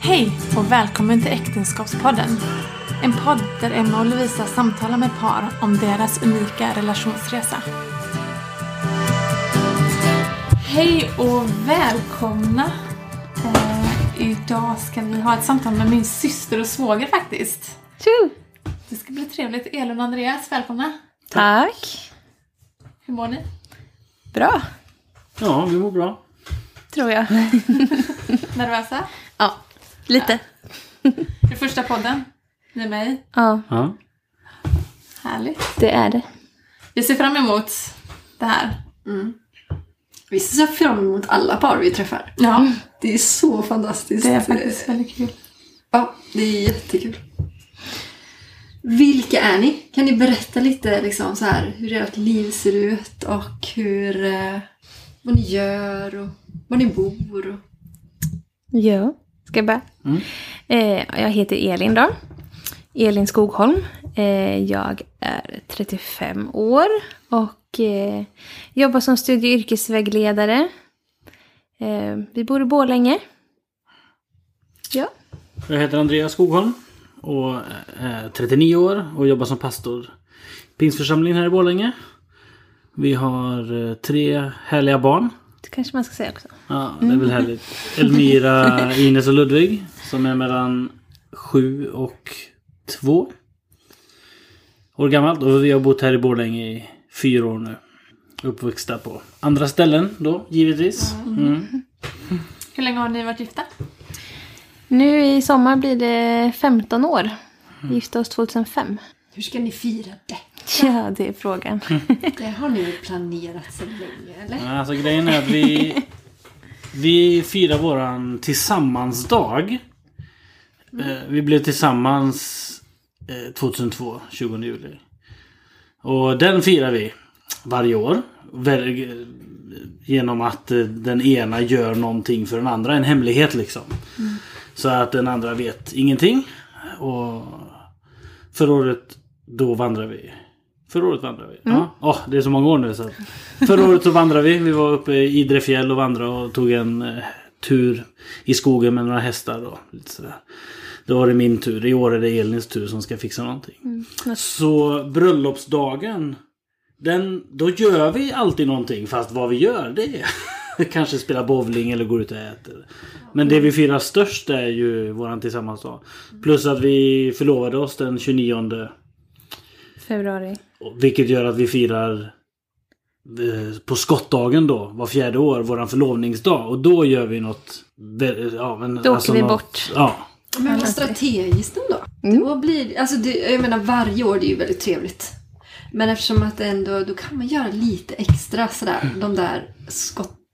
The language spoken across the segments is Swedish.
Hej och välkommen till Äktenskapspodden. En podd där Emma och Lovisa samtalar med par om deras unika relationsresa. Hej och välkomna! Eh, idag ska vi ha ett samtal med min syster och svåger faktiskt. Tjo! Det ska bli trevligt. Elin och Andreas, välkomna! Tack. Hur mår ni? Bra, Ja, vi mår bra. tror jag. Nervösa? Lite. Det är första podden med mig. Ja, Ja. Härligt. det är det. Vi ser fram emot det här. Vi ser fram emot alla par vi träffar. Ja, Det är så fantastiskt. det är faktiskt väldigt kul. Ja, det är jättekul. Vilka är ni? Kan ni berätta lite liksom så här hur ert liv ser ut och hur, eh, vad ni gör och var ni bor? Och... Ja, ska jag börja? Mm. Eh, jag heter Elin då. Elin Skogholm. Eh, jag är 35 år och eh, jobbar som studie och yrkesvägledare. Eh, vi bor i Borlänge. Ja. Jag heter Andreas Skogholm och eh, är 39 år och jobbar som pastor i Pingsförsamlingen här i Borlänge. Vi har eh, tre härliga barn. Kanske man ska säga också. Ja, det är väl härligt. Elmira, Ines och Ludvig som är mellan 7 och 2 år gammalt. Och vi har bott här i Borlänge i fyra år nu. Uppvuxna på andra ställen då, givetvis. Mm. Hur länge har ni varit gifta? Nu i sommar blir det 15 år. Vi gifte oss 2005. Hur ska ni fira det? Ja, det är frågan. Det har ni planerat sedan länge, eller? Ja, Alltså grejen är att vi, vi firar våran tillsammansdag. Eh, Vi blev tillsammans eh, 2002, 20 juli. Och den firar vi varje år. Eh, Genom att eh, den ena gör någonting för den andra. En hemlighet liksom. Så att den andra vet ingenting. Och förra året då vandrar vi. Förra året vandrade vi. Ja, Åh, det är så många år nu. Så. Förra året så vandrade vi. Vi var uppe i Idre fjäll och vandrade och tog en eh, tur i skogen med några hästar. Och lite sådär. Då var det min tur. I år är det Elins tur som ska fixa någonting. Så bröllopsdagen. Den, då gör vi alltid någonting fast vad vi gör det är kanske spela bowling eller gå ut och äta. Men det vi firar störst är ju våran tillsammansdag. Plus att vi förlovade oss den 29 Februari. vilket gör att vi firar eh, på skottdagen då, var fjärde år, våran förlovningsdag. Och då gör vi något... Ja, men, Då åker vi något- bort. Ja. Men vad strategiskt ändå. Mm. Då blir, alltså det, jag menar varje år det är ju väldigt trevligt. Men eftersom att ändå, då kan man göra lite extra sådär. De där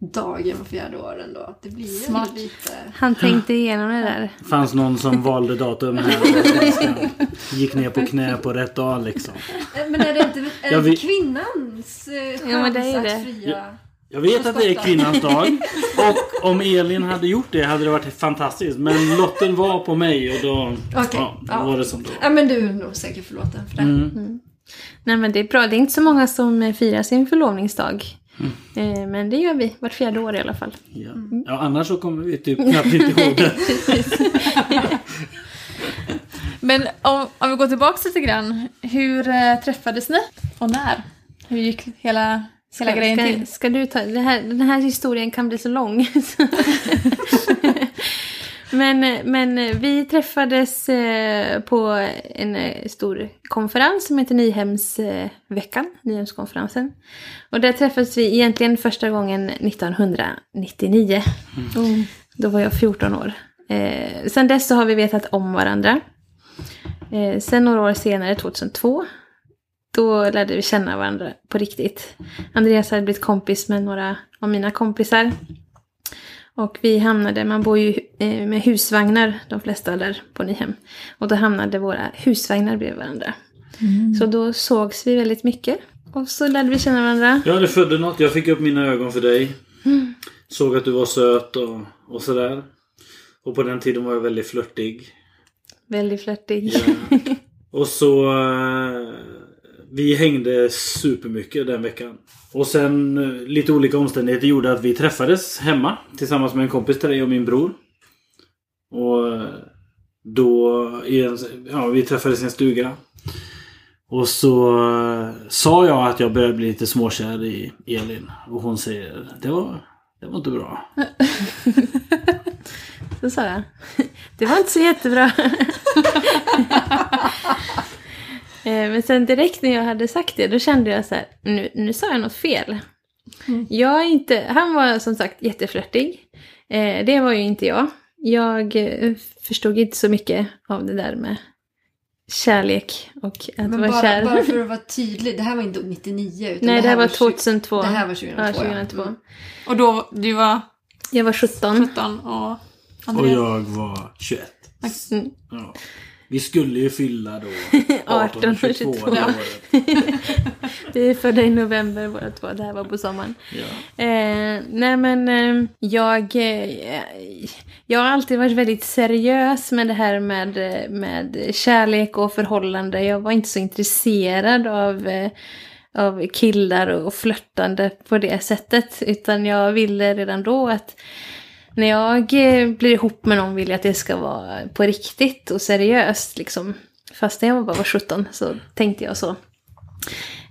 skottdagen var fjärde åren då. Det blir ju Smart. lite... Han tänkte igenom det där. fanns någon som valde datum här. Gick ner på knä på rätt dag liksom. Eh, Men är det inte, är Ja, det vi- kvinnans eh, Ja, men det är chans det. att fria? Jag vet att det är kvinnans dag. Och om Elin hade gjort det hade det varit fantastiskt. Men lotten var på mig och då, Okej, ja, då ja. var det som var. Ja men du är nog säkert förlåten för det. Mm. Nej men det är bra. Det är inte så många som firar sin förlovningsdag. Eh, Men det gör vi vart fjärde år i alla fall. Ja. ja, annars så kommer vi typ knappt inte ihåg det. Men om, om vi går tillbaka lite grann. Hur eh, träffades ni? Och när? Hur gick hela, hela grejen ska, till? ska du ta... Här, den här historien kan bli så lång. men, men vi träffades eh, på en eh, stor konferens som heter Nyhemsveckan, Nyhemskonferensen. Och där träffades vi egentligen första gången 1999. Då var jag 14 år. Eh, sen dess så har vi vetat om varandra. Eh, sen några år senare, 2002, då lärde vi känna varandra på riktigt. Andreas hade blivit kompis med några av mina kompisar. Och vi hamnade, man bor ju eh, med husvagnar, de flesta där på Nyhem. Och då hamnade våra husvagnar bredvid varandra. Så då sågs vi väldigt mycket. Och så lärde vi känna varandra. Ja, det födde något. Jag fick upp mina ögon för dig. Såg att du var söt och, och sådär. Och på den tiden var jag väldigt flörtig. Väldigt flörtig. Ja. Och så... eh, Vi hängde supermycket den veckan. Och sen eh, lite olika omständigheter gjorde att vi träffades hemma. Tillsammans med en kompis till dig och min bror. Och då, i en, ja, vi träffades i en stuga. Och så eh, sa jag att jag började bli lite småkär i Elin. Och hon säger, det var, det var inte bra. Så sa jag. Det var inte så jättebra. Eh, Men sen direkt när jag hade sagt det, då kände jag så här, nu, nu sa jag något fel. Jag är inte, han var som sagt jätteflörtig. Eh, det var ju inte jag. Jag eh, förstod inte så mycket av det där med kärlek och att Men vara bara, kär. bara för att vara tydlig, det här var inte 99 utan Nej, det här var 20 2002. Det här var 2002. Ja, ja. 2002. Mm. Och då, du var Jag var 17. 17 och Och jag var 21. Mm. Ja. Vi skulle ju fylla då 18 och 22 22. det året. Vi är födda i november båda två. Det här var på sommaren. Ja. Eh, nej men eh, jag, eh, jag har alltid varit väldigt seriös med det här med, eh, med kärlek och förhållande. Jag var inte så intresserad av, eh, av killar och flörtande på det sättet. Utan jag ville redan då att när jag eh, blir ihop med någon vill jag att det ska vara på riktigt och seriöst liksom. Fast när jag bara var 17 så tänkte jag så.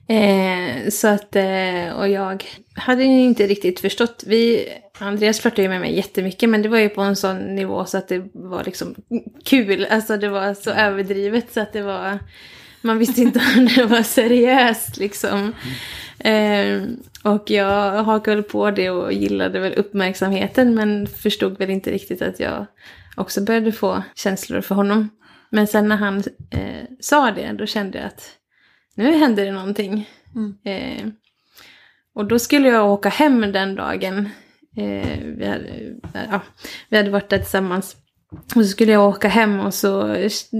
Eh, så att, eh, och jag hade ju inte riktigt förstått. Vi, Andreas flörtade ju med mig jättemycket men det var ju på en sån nivå så att det var liksom kul. Alltså det var så överdrivet så att det var, man visste inte om det var seriöst liksom. Eh, och jag hakade väl på det och gillade väl uppmärksamheten men förstod väl inte riktigt att jag också började få känslor för honom. Men sen när han eh, sa det då kände jag att nu händer det någonting. Eh, och då skulle jag åka hem den dagen. Eh, vi, hade, ja, vi hade varit där tillsammans. Och så skulle jag åka hem och så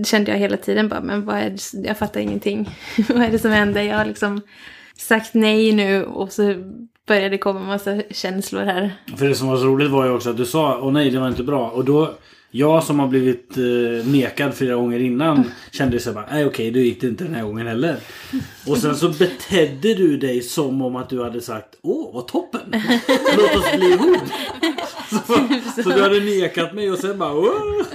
kände jag hela tiden bara, men vad är det, jag fattar ingenting. vad är det som händer? Jag liksom sagt nej nu och så började det komma en massa känslor här. För det som var så roligt var ju också att du sa åh nej det var inte bra. Och då jag som har blivit eh, nekad flera gånger innan kände så bara nej okej då gick det inte den här gången heller. Och sen så betedde du dig som om att du hade sagt åh vad toppen. Låt oss bli ihop. Så, så du hade nekat mig och sen bara åh.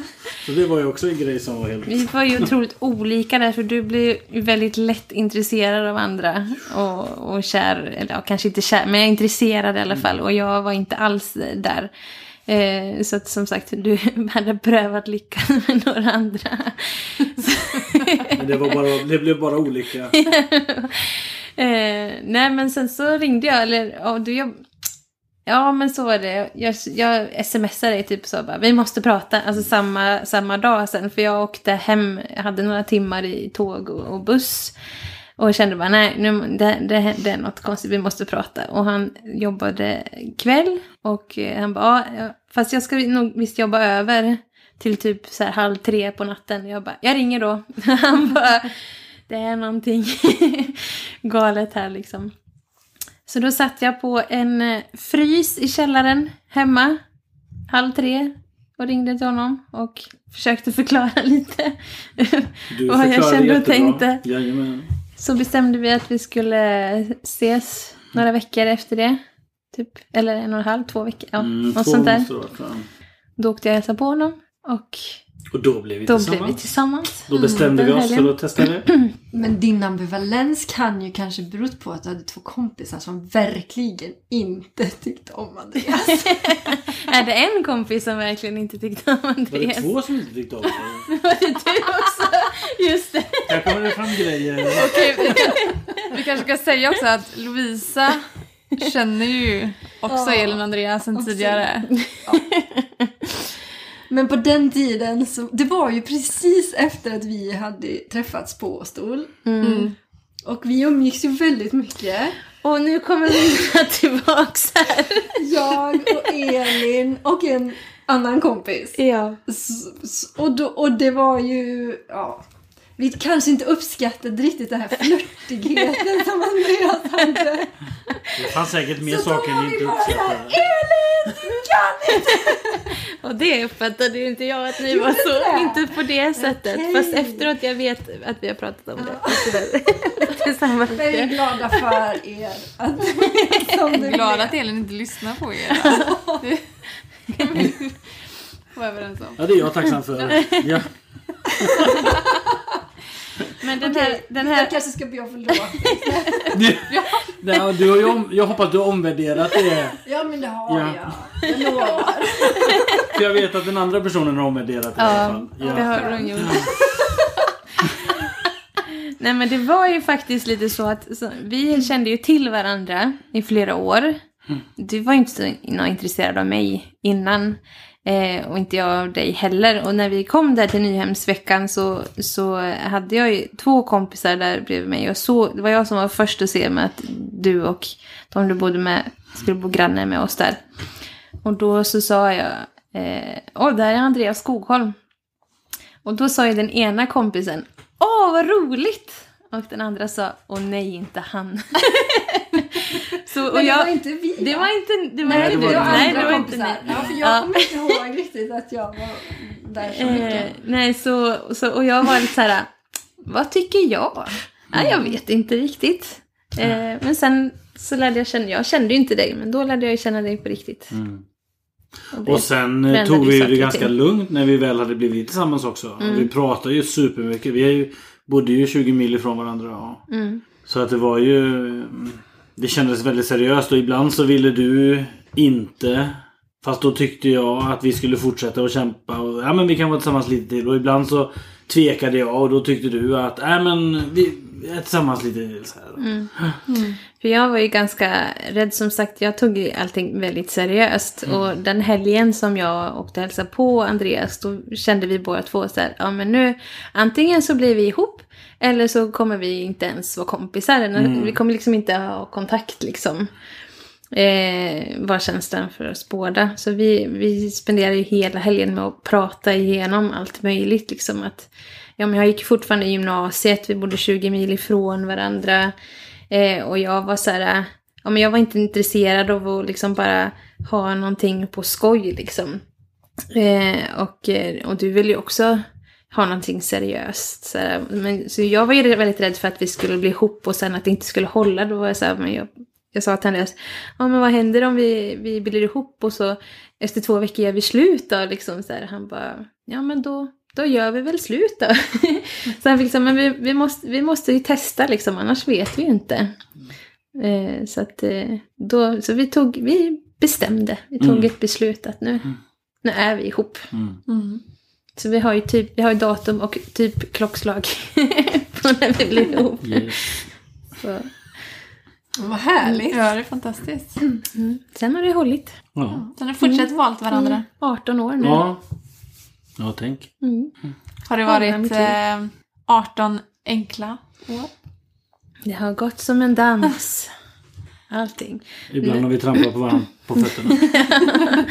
Så det var ju också en grej som var helt... Vi var ju otroligt olika där, för du blir ju väldigt lätt intresserad av andra. Och, och kär, eller ja, kanske inte kär, men jag är intresserad i alla fall. Och jag var inte alls där. Eh, så att som sagt, du hade prövat lyckan med några andra. Men det, var bara, det blev bara olika. Eh, nej men sen så ringde jag, eller ja, du jobb... Ja men så var det. Jag, jag smsade typ så bara, vi måste prata, alltså samma, samma dag sen. För jag åkte hem, jag hade några timmar i tåg och, och buss. Och kände bara, nej nu, det, det, det är något konstigt, vi måste prata. Och han jobbade kväll och eh, han bara, ja, fast jag ska nog visst jobba över till typ så här halv tre på natten. Jag bara, jag ringer då. Han bara, det är någonting galet här liksom. Så då satt jag på en eh, frys i källaren hemma, halv tre, och ringde till honom och försökte förklara lite vad jag kände och jättebra. tänkte. Jajamän. Så bestämde vi att vi skulle ses några veckor efter det. Typ, eller en och en halv, två veckor. Ja, Mm, något sånt där. Då åkte jag och hälsade på honom och Och då blev vi då tillsammans. blev vi tillsammans. Då bestämde vi oss för att testa det. Men din ambivalens kan ju kanske berott på att du hade två kompisar som verkligen inte tyckte om Andreas. Är det en kompis som verkligen inte tyckte om Var det Andreas? två som inte tyckte om det? Var det du också? Just det. Här kommer det fram grejer. Okej, vi, kan, vi kanske ska säga också att Lovisa känner ju också Ja, Elin och Andreas sen tidigare. Men på den tiden, så, det var ju precis efter att vi hade träffats på Åstol. Mm. Och vi umgicks ju väldigt mycket. Och nu kommer vi tillbaks här. Jag och Elin och en annan kompis. Ja. S- Och, då, och det var ju, ja. Vi kanske inte uppskattade riktigt den här flörtigheten som Andreas hade. Det fanns säkert mer Så då saker var ni vi inte bara såhär, uppskattade. Elin! Kan inte! Och det uppfattade ju inte jag att ni var så. det? Inte på det sättet. Okej. Fast efteråt jag vet att vi har pratat om det. Tillsammans. Vi är glada för er. Att, som det Glad blev. att Elin inte lyssnar på er. Var överens om. Ja, det är jag tacksam för. Ja. Men den här, den här Jag kanske ska be om förlåt. Du, ja, du har ju om, jag hoppas du har omvärderat det. Ja men det har Ja. jag. Jag lovar. För jag vet att den andra personen har omvärderat det i alla Ja, fall. det har hon gjort. Nej men det var ju faktiskt lite så att så, vi kände ju till varandra i flera år. Du var ju inte så intresserad av mig innan. Eh, och inte jag av dig heller. Och när vi kom där till Nyhemsveckan så, så hade jag ju två kompisar där bredvid mig. Och så, det var jag som var först att se med att du och de du bodde med skulle bo granne med oss där. Och då så sa jag, eh, åh där är Andreas Skogholm. Och då sa ju den ena kompisen, åh vad roligt! Och den andra sa, åh nej inte han. så, och Men det jag, var inte vi. det var inte, det var Nej, inte det du. var Nej, andra det var inte ni. Ja, för jag Ja. kommer inte ihåg riktigt att jag var där så Eh, mycket. nej, så, så, och jag var lite så här, vad tycker jag? Nej, jag vet inte riktigt. Eh, men sen så lärde jag känna, jag kände ju inte dig, men då lärde jag känna dig på riktigt. Mm. Och Och sen eh, tog vi det ganska ting. lugnt när vi väl hade blivit tillsammans också. Och vi pratade ju supermycket. Vi är ju, bodde ju 20 mil ifrån varandra. Mm. Så att det var ju... mm, Det kändes väldigt seriöst och ibland så ville du inte. Fast då tyckte jag att vi skulle fortsätta att kämpa. Och, ja men vi kan vara tillsammans lite till. Och ibland så tvekade jag och då tyckte du att nej men vi är tillsammans lite till. Så här. För jag var ju ganska rädd som sagt. Jag tog ju allting väldigt seriöst. Och den helgen som jag åkte och hälsade på Andreas. Då kände vi båda två så här. Ja men nu. Antingen så blir vi ihop. Eller så kommer vi inte ens vara kompisar. Vi kommer liksom inte ha kontakt liksom. Eh, var känslan för oss båda. Så vi, vi spenderade ju hela helgen med att prata igenom allt möjligt. Liksom att, ja, men jag gick fortfarande i gymnasiet, vi bodde 20 mil ifrån varandra. Eh, och jag var så här, ja, men jag var inte intresserad av att liksom bara ha någonting på skoj liksom. Eh, och, eh, och du ville ju också ha någonting seriöst. Så, här, men, så jag var ju väldigt rädd för att vi skulle bli ihop och sen att det inte skulle hålla. Då var jag så här, men jag, jag sa till Andreas, ja men vad händer om vi, vi blir ihop och så efter två veckor gör vi slut då? Liksom, så här, han bara, ja men då, då gör vi väl slut då. så han fick liksom, men vi, vi, måste, vi måste ju testa liksom, annars vet vi ju inte. Eh, så att eh, då, så vi tog, vi bestämde, vi tog Mm. ett beslut att nu, nu är vi ihop. Mm. Mm. Så vi har ju typ, vi har ju datum och typ klockslag på när vi blir ihop. Yes. Så, Vad härligt. Ja, det är fantastiskt. mm. Sen har det hållit. Ja. Så ni fortsätter valt varandra. Mm, 18 år nu. ja. Ja, tänk. Mm. Har det varit eh, 18 enkla år? Det har gått som en dans. Allting. Ibland har vi trampat på varandra på fötterna.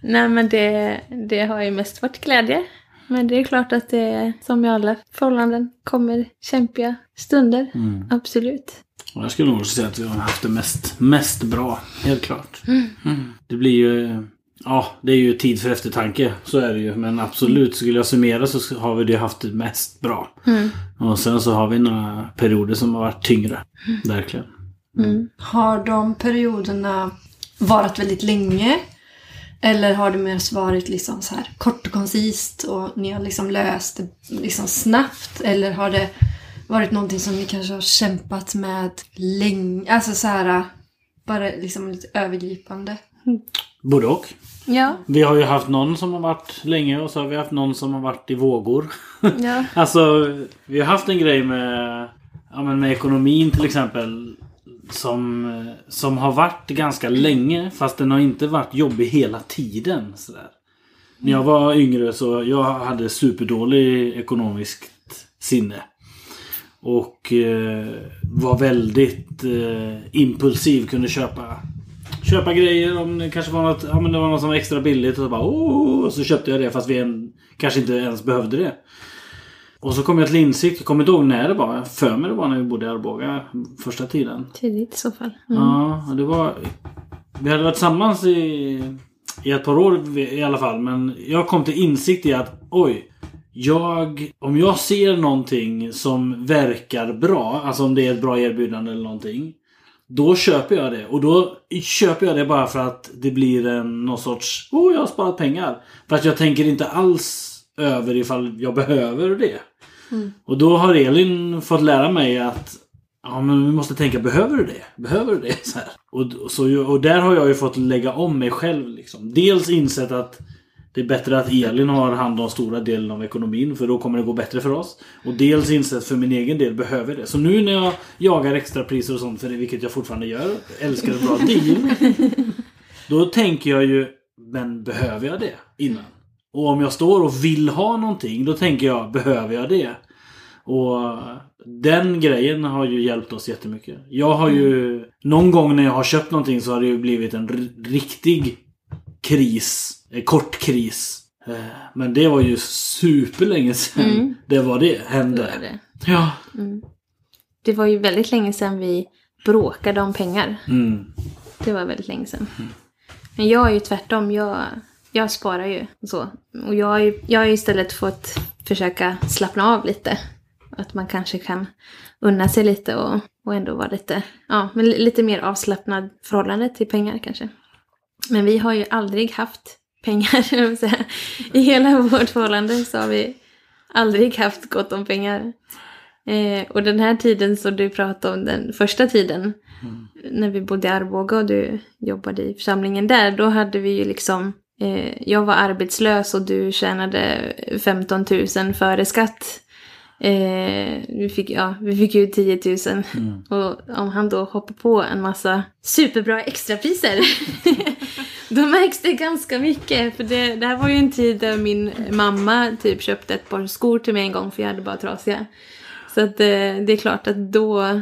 Nej men det, det har ju mest varit glädje. Men det är klart att det som i alla förhållanden kommer kämpiga stunder. Mm. Absolut. Och jag skulle nog också säga att vi har haft det mest, mest bra. Helt klart. Mm. Det blir ju... Ja, det är ju tid för eftertanke. Så är det ju. Men absolut, skulle jag summera så har vi det haft det mest bra. Mm. Och sen så har vi några perioder som har varit tyngre. Verkligen. Mm. Har de perioderna varit väldigt länge? Eller har det mest varit liksom så här kort och koncist och ni har liksom löst det liksom snabbt? Eller har det varit någonting som ni kanske har kämpat med länge? Alltså så här, bara liksom lite övergripande. Både och. Ja, Vi har ju haft någon som har varit länge och så har vi haft någon som har varit i vågor. ja. Alltså, vi har haft en grej med, ja, men med ekonomin till exempel. Som, som har varit ganska länge fast den har inte varit jobbig hela tiden. Sådär. När jag var yngre så jag hade superdålig ekonomiskt sinne. Och eh, var väldigt eh, impulsiv. Kunde köpa Köpa grejer om det kanske var något, ja, men det var något som var extra billigt. Och så bara oh, och så köpte jag det fast vi en, kanske inte ens behövde det. Och så kom jag till insikt, jag kommer inte ihåg när det var. För mig det var när vi bodde i Arboga första tiden. Tidigt i så fall. Mm. Ja, det var... Vi hade varit tillsammans i, i ett par år i alla fall. Men jag kom till insikt i att oj. Jag, om jag ser någonting som verkar bra, alltså om det är ett bra erbjudande eller någonting. Då köper jag det. Och då köper jag det bara för att det blir en, någon sorts... Oh, jag har sparat pengar. För att jag tänker inte alls över ifall jag behöver det. Och då har Elin fått lära mig att Ja men vi måste tänka, behöver du det? Behöver du det? Så här. Och, och så, och där har jag ju fått lägga om mig själv. Liksom. Dels insett att det är bättre att Elin har hand om stora delen av ekonomin för då kommer det gå bättre för oss. Och dels insett för min egen del behöver det. Så nu när jag jagar extrapriser och sånt för det, vilket jag fortfarande gör, älskar en bra deal. Då tänker jag ju, men behöver jag det innan? Och om jag står och vill ha någonting, då tänker jag, behöver jag det? Och den grejen har ju hjälpt oss jättemycket. Jag har ju... Någon gång när jag har köpt någonting så har det ju blivit en riktig kris. En kort kris. Eh, Men det var ju superlänge sedan Mm. det var det hände. är det. Ja. det var ju väldigt länge sedan vi bråkade om pengar. Mm. Det var väldigt länge sedan. Men jag är ju tvärtom. Jag, jag sparar ju så. Och jag har ju, jag har ju istället fått försöka slappna av lite. Att man kanske kan unna sig lite och, och ändå vara lite, ja, men li- lite mer avslappnad förhållande till pengar kanske. Men vi har ju aldrig haft pengar, säga. I hela vårt förhållande så har vi aldrig haft gott om pengar. Eh, och den här tiden som du pratade om, den första tiden, när vi bodde i Arboga och du jobbade i församlingen där, då hade vi ju liksom, eh, jag var arbetslös och du tjänade 15 000 före skatt. Eh, vi, fick, ja, vi fick ju 10 000. Och om han då hoppar på en massa superbra extrapriser, då märks det ganska mycket. För det, det här var ju en tid där min mamma typ köpte ett par skor till mig en gång för jag hade bara trasiga. Så att eh, det är klart att då eh,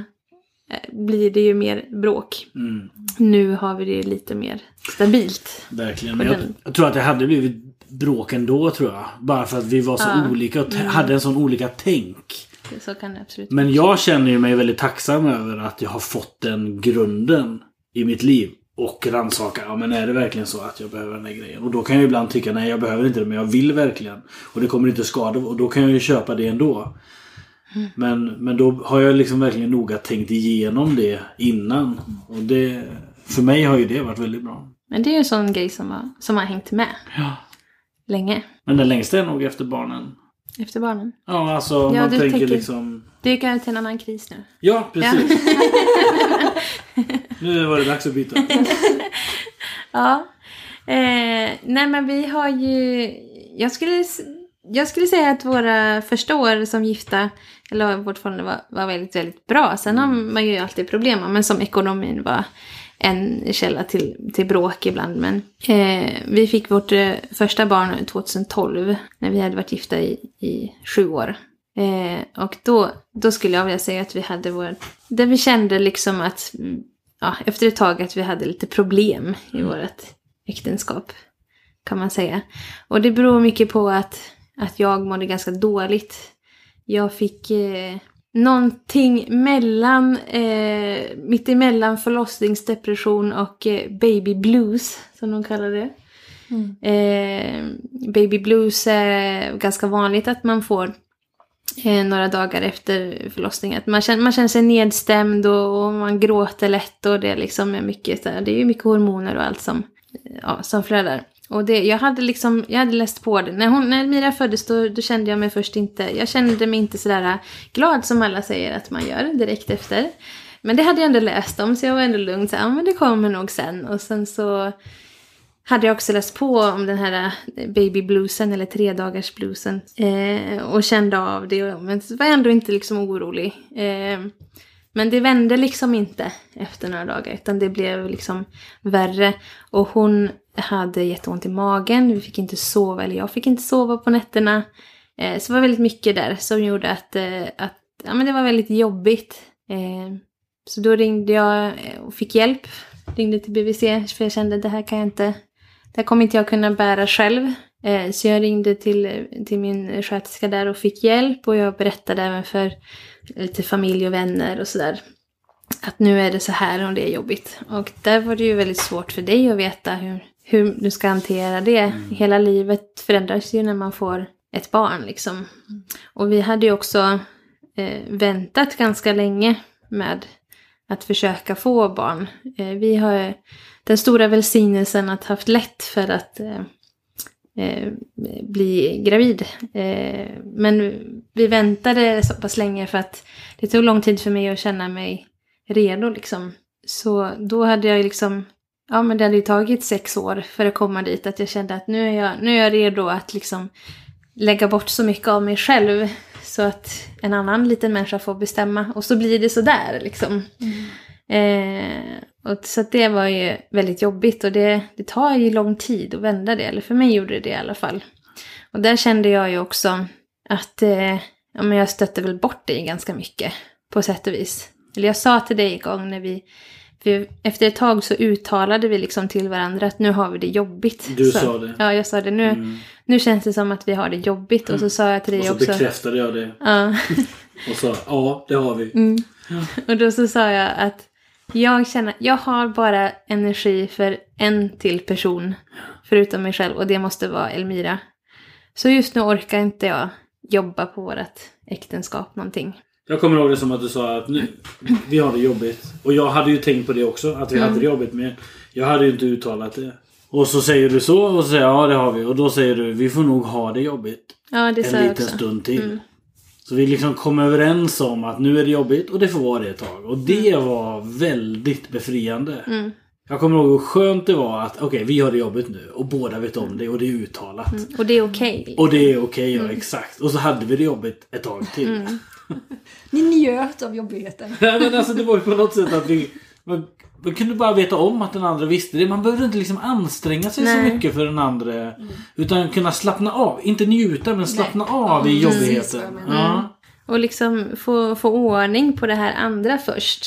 blir det ju mer bråk. Mm. Nu har vi det lite mer stabilt. Verkligen. Men jag, jag tror att det hade blivit bråk ändå tror jag. Bara för att vi var så Ja. olika och t- hade en sån olika tänk. Så kan det absolut Men jag känner ju mig väldigt tacksam över att jag har fått den grunden i mitt liv. Och rannsaka, ja men är det verkligen så att jag behöver den här grejen? Och då kan jag ibland tycka, nej jag behöver inte det men jag vill verkligen. Och det kommer inte skada och då kan jag ju köpa det ändå. Men, men då har jag liksom verkligen noga tänkt igenom det innan. Och det, för mig har ju det varit väldigt bra. Men det är ju en sån grej som har, som har hängt med Ja. länge. Men den längsta är nog efter barnen. Efter barnen. Ja, alltså Ja, man du tänker tänker- liksom... Det gick över till en annan kris nu. Ja, precis. nu var det dags att byta. Ja. Eh, nej men vi har ju... Jag skulle, jag skulle säga att våra första år som gifta, eller vårt förhållande var, var väldigt, väldigt bra. Sen har man ju alltid problem, men som ekonomin var en källa till, till bråk ibland. Men eh, vi fick vårt eh, första barn 2012, när vi hade varit gifta i, i sju år. Eh, och då, då skulle jag vilja säga att vi hade vår... Där vi kände liksom att, mm, ja, efter ett tag att vi hade lite problem i vårt äktenskap. Kan man säga. Och det beror mycket på att, att jag mådde ganska dåligt. Jag fick eh, någonting mellan, eh, mitt emellan förlossningsdepression och eh, baby blues, som de kallar det. Eh, baby blues är ganska vanligt att man får eh, några dagar efter förlossningen. Man, känner, man känner sig nedstämd och, och man gråter lätt och det är liksom är mycket, det är ju mycket hormoner och allt som, ja, som flödar. Och det, jag hade liksom, jag hade läst på det. När, hon, när Mira föddes då, då kände jag mig först inte, jag kände mig inte sådär äh, glad som alla säger att man gör direkt efter. Men det hade jag ändå läst om så jag var ändå lugn, så ja men det kommer nog sen. Och sen så hade jag också läst på om den här äh, babybluesen eller tredagarsbluesen. Eh, och kände av det. Men var ändå inte liksom orolig. Eh, men det vände liksom inte efter några dagar. Utan det blev liksom värre. Och hon hade jätteont i magen. Vi fick inte sova. Eller jag fick inte sova på nätterna. Eh, så det var väldigt mycket där som gjorde att, eh, att ja, men det var väldigt jobbigt. Eh, så då ringde jag eh, och fick hjälp. Ringde till BVC för jag kände att det här kan jag inte det här kommer inte jag kunna bära själv. Eh, så jag ringde till, till min sköterska där och fick hjälp. Och jag berättade även för eh, lite familj och vänner och sådär. Att nu är det så här och det är jobbigt. Och där var det ju väldigt svårt för dig att veta hur, hur du ska hantera det. Hela livet förändras ju när man får ett barn liksom. Och vi hade ju också eh, väntat ganska länge med att försöka få barn. Eh, vi har den stora välsignelsen att haft lätt för att eh, eh, bli gravid. Eh, men vi väntade så pass länge för att det tog lång tid för mig att känna mig redo liksom. Så då hade jag liksom, ja men det hade ju tagit sex år för att komma dit. Att jag kände att nu är jag, nu är jag redo att liksom lägga bort så mycket av mig själv. Så att en annan liten människa får bestämma. Och så blir det sådär liksom. Eh, och så det var ju väldigt jobbigt och det, det tar ju lång tid att vända det. Eller för mig gjorde det det i alla fall. Och där kände jag ju också att eh, ja, men jag stötte väl bort det ganska mycket på sätt och vis. Eller jag sa till dig en gång när vi, för efter ett tag så uttalade vi liksom till varandra att nu har vi det jobbigt. Du så, sa det. Ja, jag sa det. Nu, Mm. nu känns det som att vi har det jobbigt. Och så sa jag till Och dig så också. bekräftade jag det. Ja. Och sa ja, det har vi. Mm. Och då så sa jag att jag känner, jag har bara energi för en till person. Förutom mig själv och det måste vara Elmira. Så just nu orkar inte jag jobba på vårt äktenskap någonting. Jag kommer ihåg det som att du sa att nu, vi har det jobbigt. Och jag hade ju tänkt på det också, att vi Mm. hade det jobbigt. Men jag hade ju inte uttalat det. Och så säger du så och så säger jag ja det har vi. Och då säger du vi får nog ha det jobbigt Ja, det en liten också. stund till. Mm. Så vi liksom kom överens om att nu är det jobbigt och det får vara det ett tag. Och det var väldigt befriande. Mm. Jag kommer ihåg hur skönt det var att okej vi har det jobbigt nu och båda vet om det och det är uttalat. Och det är okej. Och det är okej, Mm. ja exakt. Och så hade vi det jobbigt ett tag till. Ni njöt av jobbigheten. Nej men alltså det var ju på något sätt att vi... Man, man kunde bara veta om att den andra visste det. Man behövde inte liksom anstränga sig Nej. så mycket för den andra. Utan kunna slappna av. Inte njuta men slappna av i precis jobbigheten. Ja. Och liksom få, få ordning på det här andra först.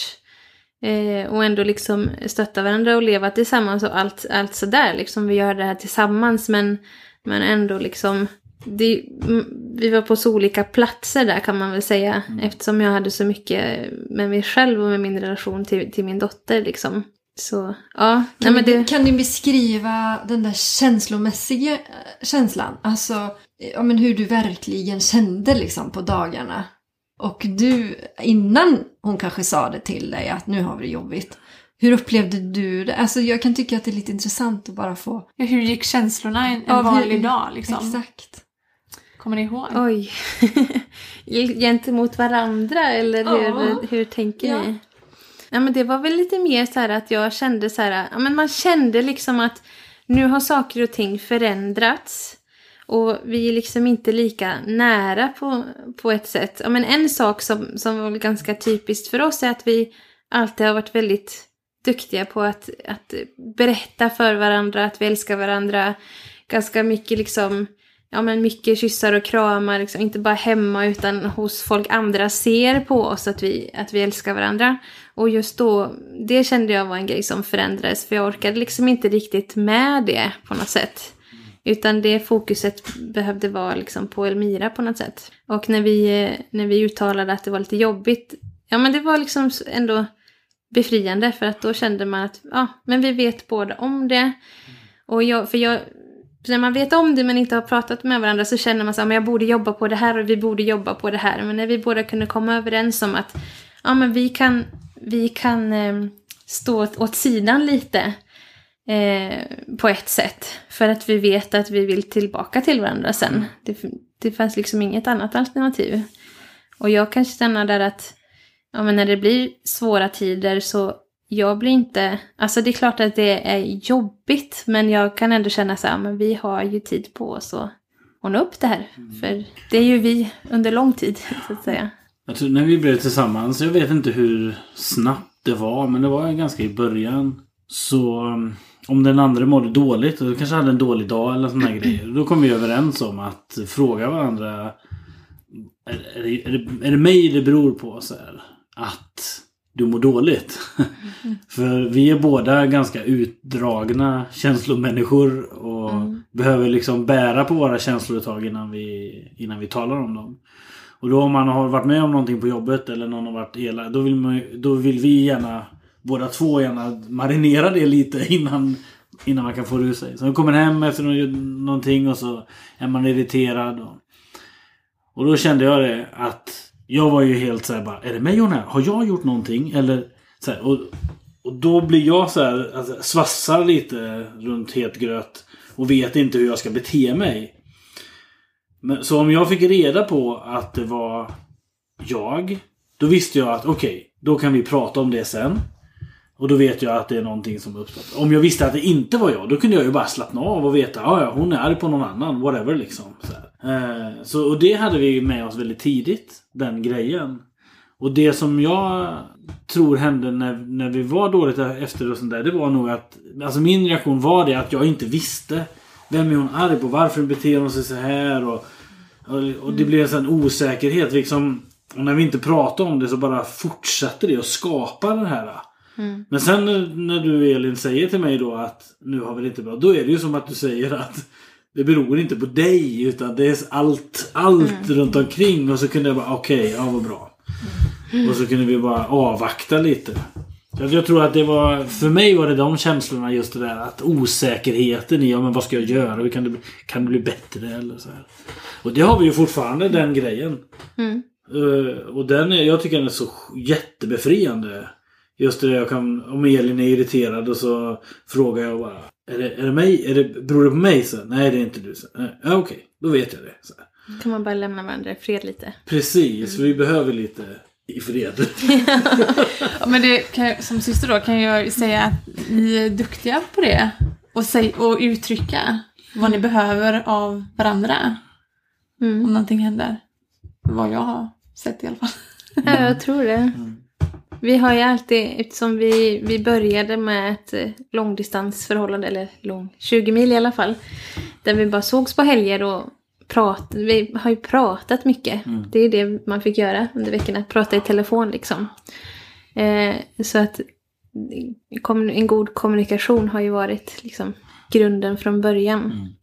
Eh, och ändå liksom stötta varandra och leva tillsammans och allt, allt sådär. Liksom vi gör det här tillsammans men, men ändå liksom. Det, mm, vi var på så olika platser där kan man väl säga. Eftersom jag hade så mycket med mig själv och med min relation till, till min dotter liksom. Så ja, nej, Kan, men ni, det, kan ni beskriva den där känslomässiga känslan? Alltså, ja, men hur du verkligen kände liksom på dagarna. Och du, innan hon kanske sa det till dig att nu har vi det jobbigt. Hur upplevde du det? Alltså jag kan tycka att det är lite intressant att bara få... Ja, hur gick känslorna en, en Ja, hur- vanlig dag liksom? Exakt. Kommer ni ihåg? oj. Gentemot varandra eller hur, hur tänker Ja. ni? Ja, men det var väl lite mer så här att jag kände så här, ja, men man kände liksom att nu har saker och ting förändrats. Och vi är liksom inte lika nära på, på ett sätt. Ja, men en sak som, som var ganska typiskt för oss är att vi alltid har varit väldigt duktiga på att, att berätta för varandra att vi älskar varandra. Ganska mycket liksom, ja men mycket kyssar och kramar, liksom, inte bara hemma utan hos folk andra ser på oss att vi, att vi älskar varandra. Och just då, det kände jag var en grej som förändrades för jag orkade liksom inte riktigt med det på något sätt. Utan det fokuset behövde vara liksom på Elmira på något sätt. Och när vi, när vi uttalade att det var lite jobbigt, ja men det var liksom ändå befriande för att då kände man att ja, men vi vet båda om det. Och jag, för jag, när man vet om det men inte har pratat med varandra så känner man så att jag borde jobba på det här och vi borde jobba på det här. Men när vi båda kunde komma överens om att ja, men vi kan, vi kan eh, stå åt, åt sidan lite eh, på ett sätt. För att vi vet att vi vill tillbaka till varandra sen. Det, det fanns liksom inget annat alternativ. Och jag kan känna där att ja, men när det blir svåra tider så jag blir inte, alltså det är klart att det är jobbigt men jag kan ändå känna så här, men vi har ju tid på oss att ordna upp det här. För det är ju vi under lång tid så att säga. Jag tror när vi blev tillsammans, jag vet inte hur snabbt det var men det var ganska i början. Så um, om den andra mådde dåligt och kanske hade en dålig dag eller sådana grejer. Då kom vi överens om att fråga varandra. Är, är, det, är det mig det beror på? Så här, att du mår dåligt? För vi är båda ganska utdragna känslomänniskor. Och behöver liksom bära på våra känslor ett tag innan vi, innan vi talar om dem. Och då om man har varit med om någonting på jobbet eller någon har varit elak. Då vill, man, då vill vi gärna, båda två gärna marinera det lite innan, innan man kan få det ur sig. Så man kommer hem efter nå- någonting och så är man irriterad. Och, och då kände jag det att jag var ju helt såhär bara, är det mig hon är? Har jag gjort någonting? Eller Så här, och, och då blir jag så här, alltså, svassar lite runt het gröt och vet inte hur jag ska bete mig. Men, så om jag fick reda på att det var jag, då visste jag att okej, då kan vi prata om det sen. Och då vet jag att det är någonting som uppstått. Om jag visste att det inte var jag, då kunde jag ju bara slappna av och veta att ja, hon är arg på någon annan. Whatever liksom. Så, här eh, så och det hade vi med oss väldigt tidigt. Den grejen. Och det som jag tror hände när, när vi var dåligt efter och sånt där. Det var nog att alltså min reaktion var det att jag inte visste. Vem är hon arg på? Varför beter hon sig så här? Och, och, det blev en osäkerhet. Liksom, och när vi inte pratade om det så bara fortsatte det att skapa den här. Men sen när, när du Elin säger till mig då att nu har vi det inte bra. Då är det ju som att du säger att det beror inte på dig utan det är allt, allt runt omkring. Och så kunde jag bara okej, okay, ja vad bra. Och så kunde vi bara avvakta lite. Jag tror att det var, för mig var det de känslorna just det där att osäkerheten i, ja men vad ska jag göra? Hur kan det, bli- kan det bli bättre? Eller så här. Och det har vi ju fortfarande den grejen. Mm. Eh, och den är, jag tycker den är så jättebefriande. Just det jag kan, om Elin är irriterad och så frågar jag bara. Är det, är det mig? Är det, beror det på mig? Så, Nej det är inte du. Så, "Nej, Ja okej, då vet jag det. Så, kan man bara lämna varandra i fred lite. Precis, vi behöver lite i fred. Ja, men det kan, som syster då kan jag säga att ni är duktiga på det. Och, säg, och uttrycka vad ni behöver av varandra. Mm. Om någonting händer. Vad jag har sett i alla fall. Ja, jag tror det. Vi har ju alltid, eftersom vi, vi började med ett eh, långdistansförhållande, eller lång, 20 mil i alla fall. Där vi bara sågs på helger och pratade. Vi har ju pratat mycket. Det är det man fick göra under veckorna. Prata i telefon liksom. Eh, så att en god kommunikation har ju varit liksom grunden från början.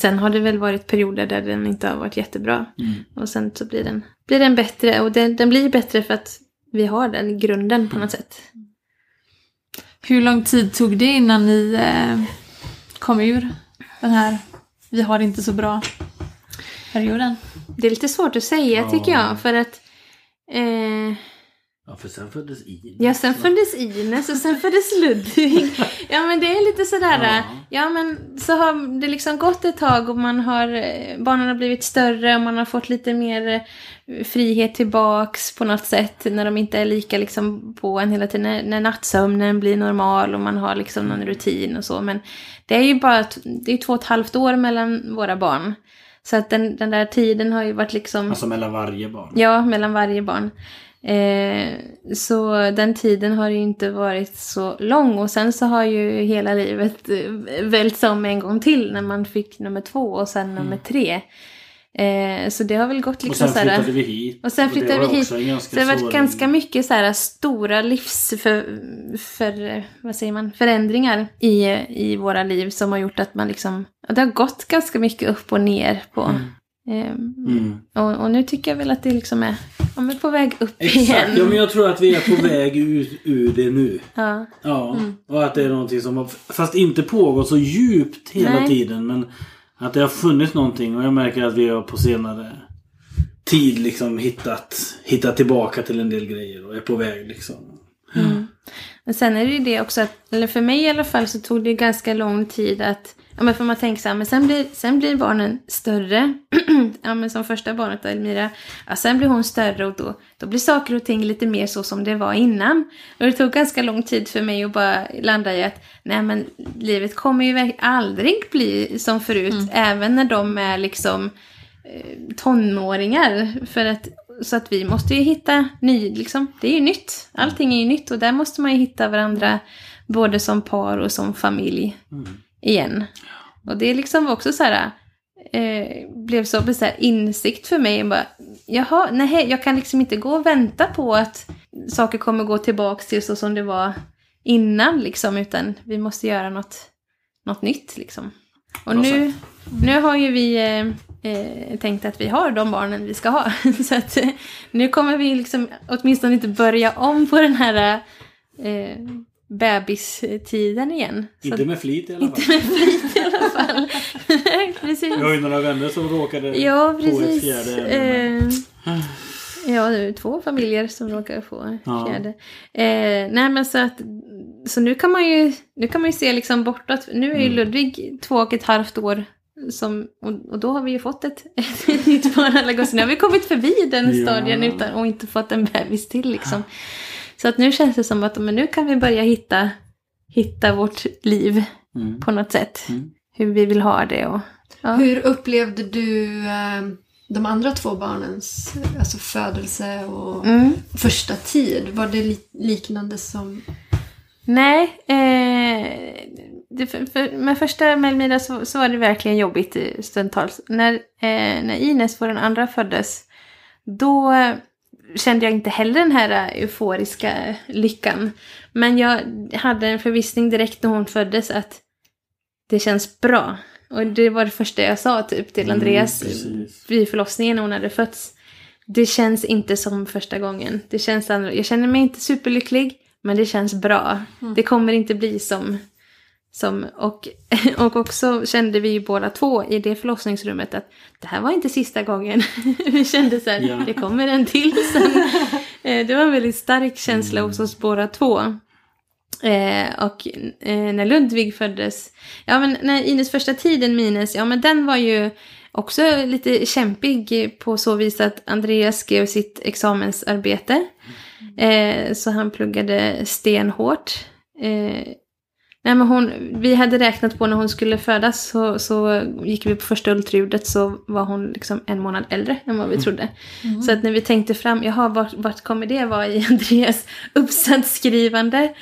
Sen har det väl varit perioder där den inte har varit jättebra. Och sen så blir den, blir den bättre. Och den, den blir bättre för att vi har den grunden på något sätt. Hur lång tid tog det innan ni eh, kom ur den här vi har det inte så bra perioden? Det är lite svårt att säga Ja. tycker jag. För att... Eh, Ja, för sen föddes Ines. ja, sen föddes Ines och sen föddes Ludvig. Ja, men det är lite sådär... Ja. Ja. men så har det liksom gått ett tag och man har... eh, Barnen har blivit större och man har fått lite mer eh, frihet tillbaks på något sätt. När de inte är lika liksom på en hela tiden. När, när nattsömnen blir normal och man har liksom någon rutin och så. Men det är ju bara... Det är två och ett halvt år mellan våra barn. Så att den, den där tiden har ju varit liksom... Alltså mellan varje barn. Ja, mellan varje barn. Eh, så den tiden har ju inte varit så lång och sen så har ju hela livet eh, välts om en gång till när man fick nummer två och sen nummer tre. Eh, så det har väl gått Mm. Och liksom sen så här- flyttade vi hit. och sen flyttade vi hit. Så det har varit ganska mycket så här stora livs för, för, vad säger man, förändringar i, i våra liv som har gjort att man liksom, det har gått ganska mycket upp och ner på. ehm, Mm. och, och nu tycker jag väl att det liksom är, ja, men på väg upp Exakt, igen. ja, men jag tror att vi är på väg ut ur det nu. Ja. Ja, och att det är någonting som har, fast inte pågått så djupt hela Nej. tiden. Men att det har funnits någonting och jag märker att vi har på senare tid liksom hittat, hittat tillbaka till en del grejer och är på väg liksom. Men sen är det ju det också att, eller för mig i alla fall så tog det ganska lång tid att, ja men för man tänker så här, men sen blir, sen blir barnen större. ja men som första barnet Elmira, ja sen blir hon större och då, då blir saker och ting lite mer så som det var innan. Och det tog ganska lång tid för mig att bara landa i att, nej men livet kommer ju aldrig bli som förut, även när de är liksom eh, tonåringar. För att, så att vi måste ju hitta ny, liksom, det är ju nytt. Allting är ju nytt och där måste man ju hitta varandra både som par och som familj igen. Och det liksom var också så här, eh, blev så, så här insikt för mig. Bara, Jaha, nej, jag kan liksom inte gå och vänta på att saker kommer gå tillbaka till så som det var innan liksom, utan vi måste göra något, något nytt liksom. Och Bra nu, nu har ju vi eh, eh, tänkt att vi har de barnen vi ska ha. så att eh, nu kommer vi liksom åtminstone inte börja om på den här eh, bebistiden igen. Inte med flit i alla fall. inte med flit i alla fall. precis. Jag har ju några vänner som råkade Ja, på ett precis. fjärde. Eh, Ja, det är två familjer som råkar få Ja. fjärde. Eh, nej men så att, så nu kan man ju, nu kan man ju se liksom bortåt. Nu är ju Mm. Ludvig två och ett halvt år. Som, och, och då har vi ju fått ett, ett nytt barn alla gånger. Så nu har vi kommit förbi den Ja. stadien utan, och inte fått en bebis till liksom. Så att nu känns det som att men nu kan vi börja hitta, hitta vårt liv Mm. på något sätt. Mm. Hur vi vill ha det och... Ja. Hur upplevde du eh, de andra två barnens alltså födelse och Mm. första tid? Var det li- liknande som... Nej, eh, det, för, för, med första Melmida så, så var det verkligen jobbigt stundtals. När, eh, när Ines, vår andra, föddes, då kände jag inte heller den här eh, euforiska lyckan. Men jag hade en förvissning direkt när hon föddes att det känns bra. Och det var det första jag sa typ till Mm, Andreas precis. vid förlossningen när hon hade fötts. Det känns inte som första gången. Det känns annorlunda. Jag känner mig inte superlycklig, men det känns bra. Det kommer inte bli som... som och, och också kände vi ju båda två i det förlossningsrummet att det här var inte sista gången. vi kände så här, Ja. det kommer en till sen. Eh, det var en väldigt stark känsla hos oss båda två. Eh, och eh, när Ludvig föddes, ja men när Ines första tiden med Ines, ja men den var ju också lite kämpig på så vis att Andreas skrev sitt examensarbete. Eh, så han pluggade stenhårt. Eh, nej men hon, vi hade räknat på när hon skulle födas så, så gick vi på första ultraljudet så var hon liksom en månad äldre än vad vi trodde. Så att när vi tänkte fram, jaha vart, vart kommer det vara i Andreas uppsatsskrivande?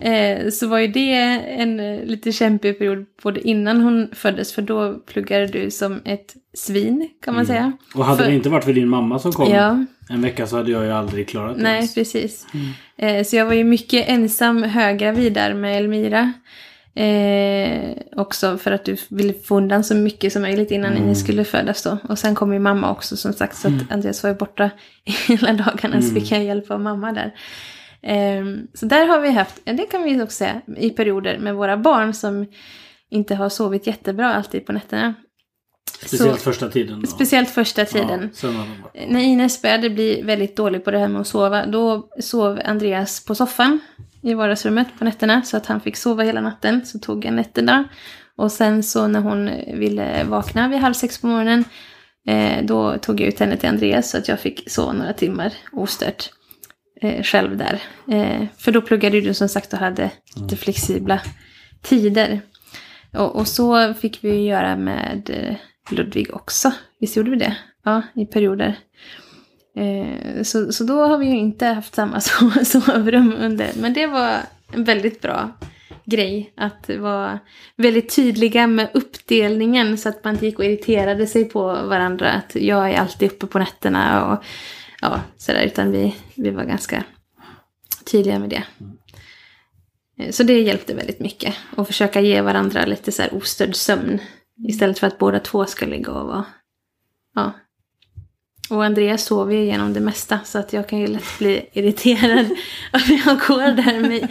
Eh, så var ju det en eh, lite kämpig period både innan hon föddes för då pluggade du som ett svin kan man säga. Och hade För- det inte varit för din mamma som kom Ja. En vecka så hade jag ju aldrig klarat det. Nej, ens. precis. Eh, så jag var ju mycket ensam höggravid där med Elmira. Eh, också för att du ville få undan så mycket som möjligt innan Mm. Ines skulle födas då. Och sen kom ju mamma också som sagt så att Andreas var ju borta hela dagarna så Mm. fick jag hjälp av mamma där. Eh, så där har vi haft, det kan vi också säga, i perioder med våra barn som inte har sovit jättebra alltid på nätterna. Speciellt Så- första tiden. Då. Speciellt första tiden. Ja, varit- När Ines började bli väldigt dålig på det här med att sova, då sov Andreas på soffan i vardagsrummet på nätterna så att han fick sova hela natten. Så tog jag nätterna. Och sen så när hon ville vakna vid halv sex på morgonen, eh, då tog jag ut henne till Andreas så att jag fick sova några timmar ostört eh, själv där. Eh, för då pluggade du som sagt och hade lite flexibla tider. Och, och så fick vi göra med eh, Ludvig också. Visst gjorde vi det? Ja, i perioder. Eh, så, så då har vi ju inte haft samma so- sovrum under. Men det var en väldigt bra grej. Att vara väldigt tydliga med uppdelningen så att man inte gick och irriterade sig på varandra. Att jag är alltid uppe på nätterna och ja, sådär. Utan vi, vi var ganska tydliga med det. Eh, så det hjälpte väldigt mycket. Och försöka ge varandra lite så här ostörd sömn. Istället för att båda två ska ligga och vara... Ja. Och Andreas sover ju genom det mesta så att jag kan ju lätt bli irriterad om jag går där med...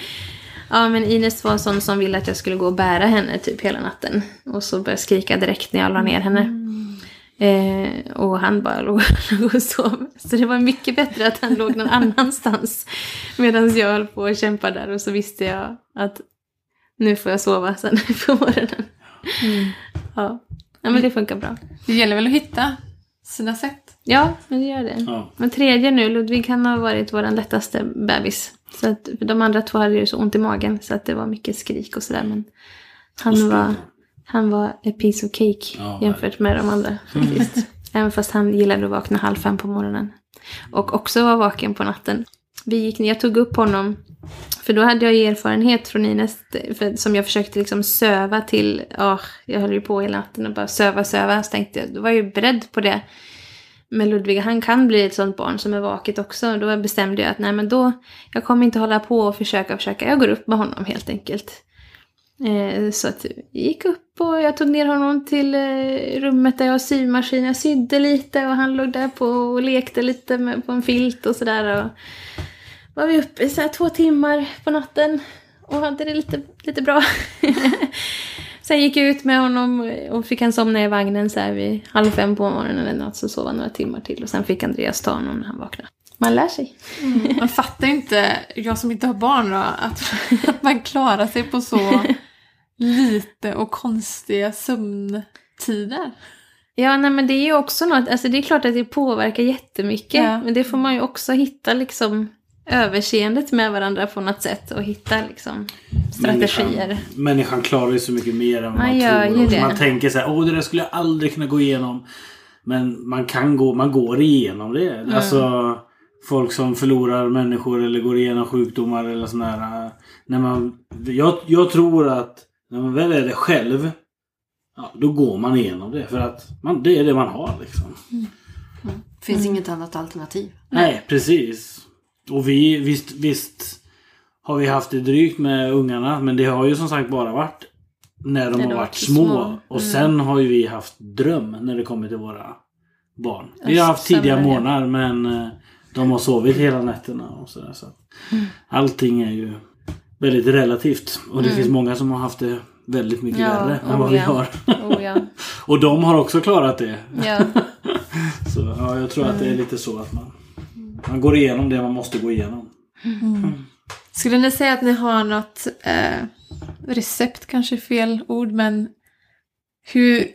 Ja men Ines var en sån som ville att jag skulle gå och bära henne typ hela natten. Och så började jag skrika direkt när jag la ner henne. Eh, och han bara låg, låg och sov. Så det var mycket bättre att han låg någon annanstans. Medan jag höll på och kämpade där och så visste jag att nu får jag sova sen på morgonen. Mm. Ja. ja, men det funkar bra. Det gäller väl att hitta sina sätt. Ja, men det gör det. Ja. Men tredje nu, Ludvig han har varit vår lättaste bebis. Så att de andra två hade ju så ont i magen så att det var mycket skrik och sådär. Men han var, han var a piece of cake Ja, jämfört med de andra faktiskt. Även fast han gillade att vakna halv fem på morgonen. Och också var vaken på natten. Vi gick ner, jag tog upp honom. För då hade jag ju erfarenhet från Ines för, som jag försökte liksom söva till. Oh, jag höll ju på hela natten och bara söva, söva. Så tänkte jag, då var jag ju beredd på det. Men Ludvig, han kan bli ett sånt barn som är vaket också. Då bestämde jag att nej men då, jag kommer inte hålla på och försöka, försöka. Jag går upp med honom helt enkelt. Eh, så att jag gick upp och jag tog ner honom till eh, rummet där jag har symaskin. Jag sydde lite och han låg där på och lekte lite med, på en filt och sådär. Var vi uppe i så två timmar på natten och hade det lite, lite bra. Sen gick jag ut med honom och fick han somna i vagnen så här vid halv fem på morgonen eller något. Så sov han några timmar till och sen fick Andreas ta honom när han vaknade. Man lär sig. Man fattar inte, jag som inte har barn då, att, att man klarar sig på så lite och konstiga sömntider. Ja, nej men det är ju också något, alltså det är klart att det påverkar jättemycket. Ja. Men det får man ju också hitta liksom överseendet med varandra på något sätt och hitta liksom strategier. Människan, människan klarar ju så mycket mer än vad man, Man tror. det. Man tänker så här, åh det där skulle jag aldrig kunna gå igenom. Men man kan gå, man går igenom det. Mm. Alltså folk som förlorar människor eller går igenom sjukdomar eller sån här. äh, När man, jag, jag tror att när man väl är det själv. Ja, då går man igenom det. För att man, det är det man har liksom. Finns inget annat alternativ. Nej, precis. Och vi, visst, visst har vi haft det drygt med ungarna. Men det har ju som sagt bara varit när de När har varit små. små. Och Mm. sen har ju vi haft dröm när det kommer till våra barn. Vi har haft tidiga morgnar men eh, de har sovit hela nätterna och sådär. Så Mm. allting är ju väldigt relativt. Och det finns många som har haft det väldigt mycket Ja, värre än oh vad vi ja. har. Oh, ja. Och de har också klarat det. Ja. Så ja, jag tror att det är Mm. lite så att man, man går igenom det man måste gå igenom. Skulle ni säga att ni har något eh, recept, kanske fel ord, men hur,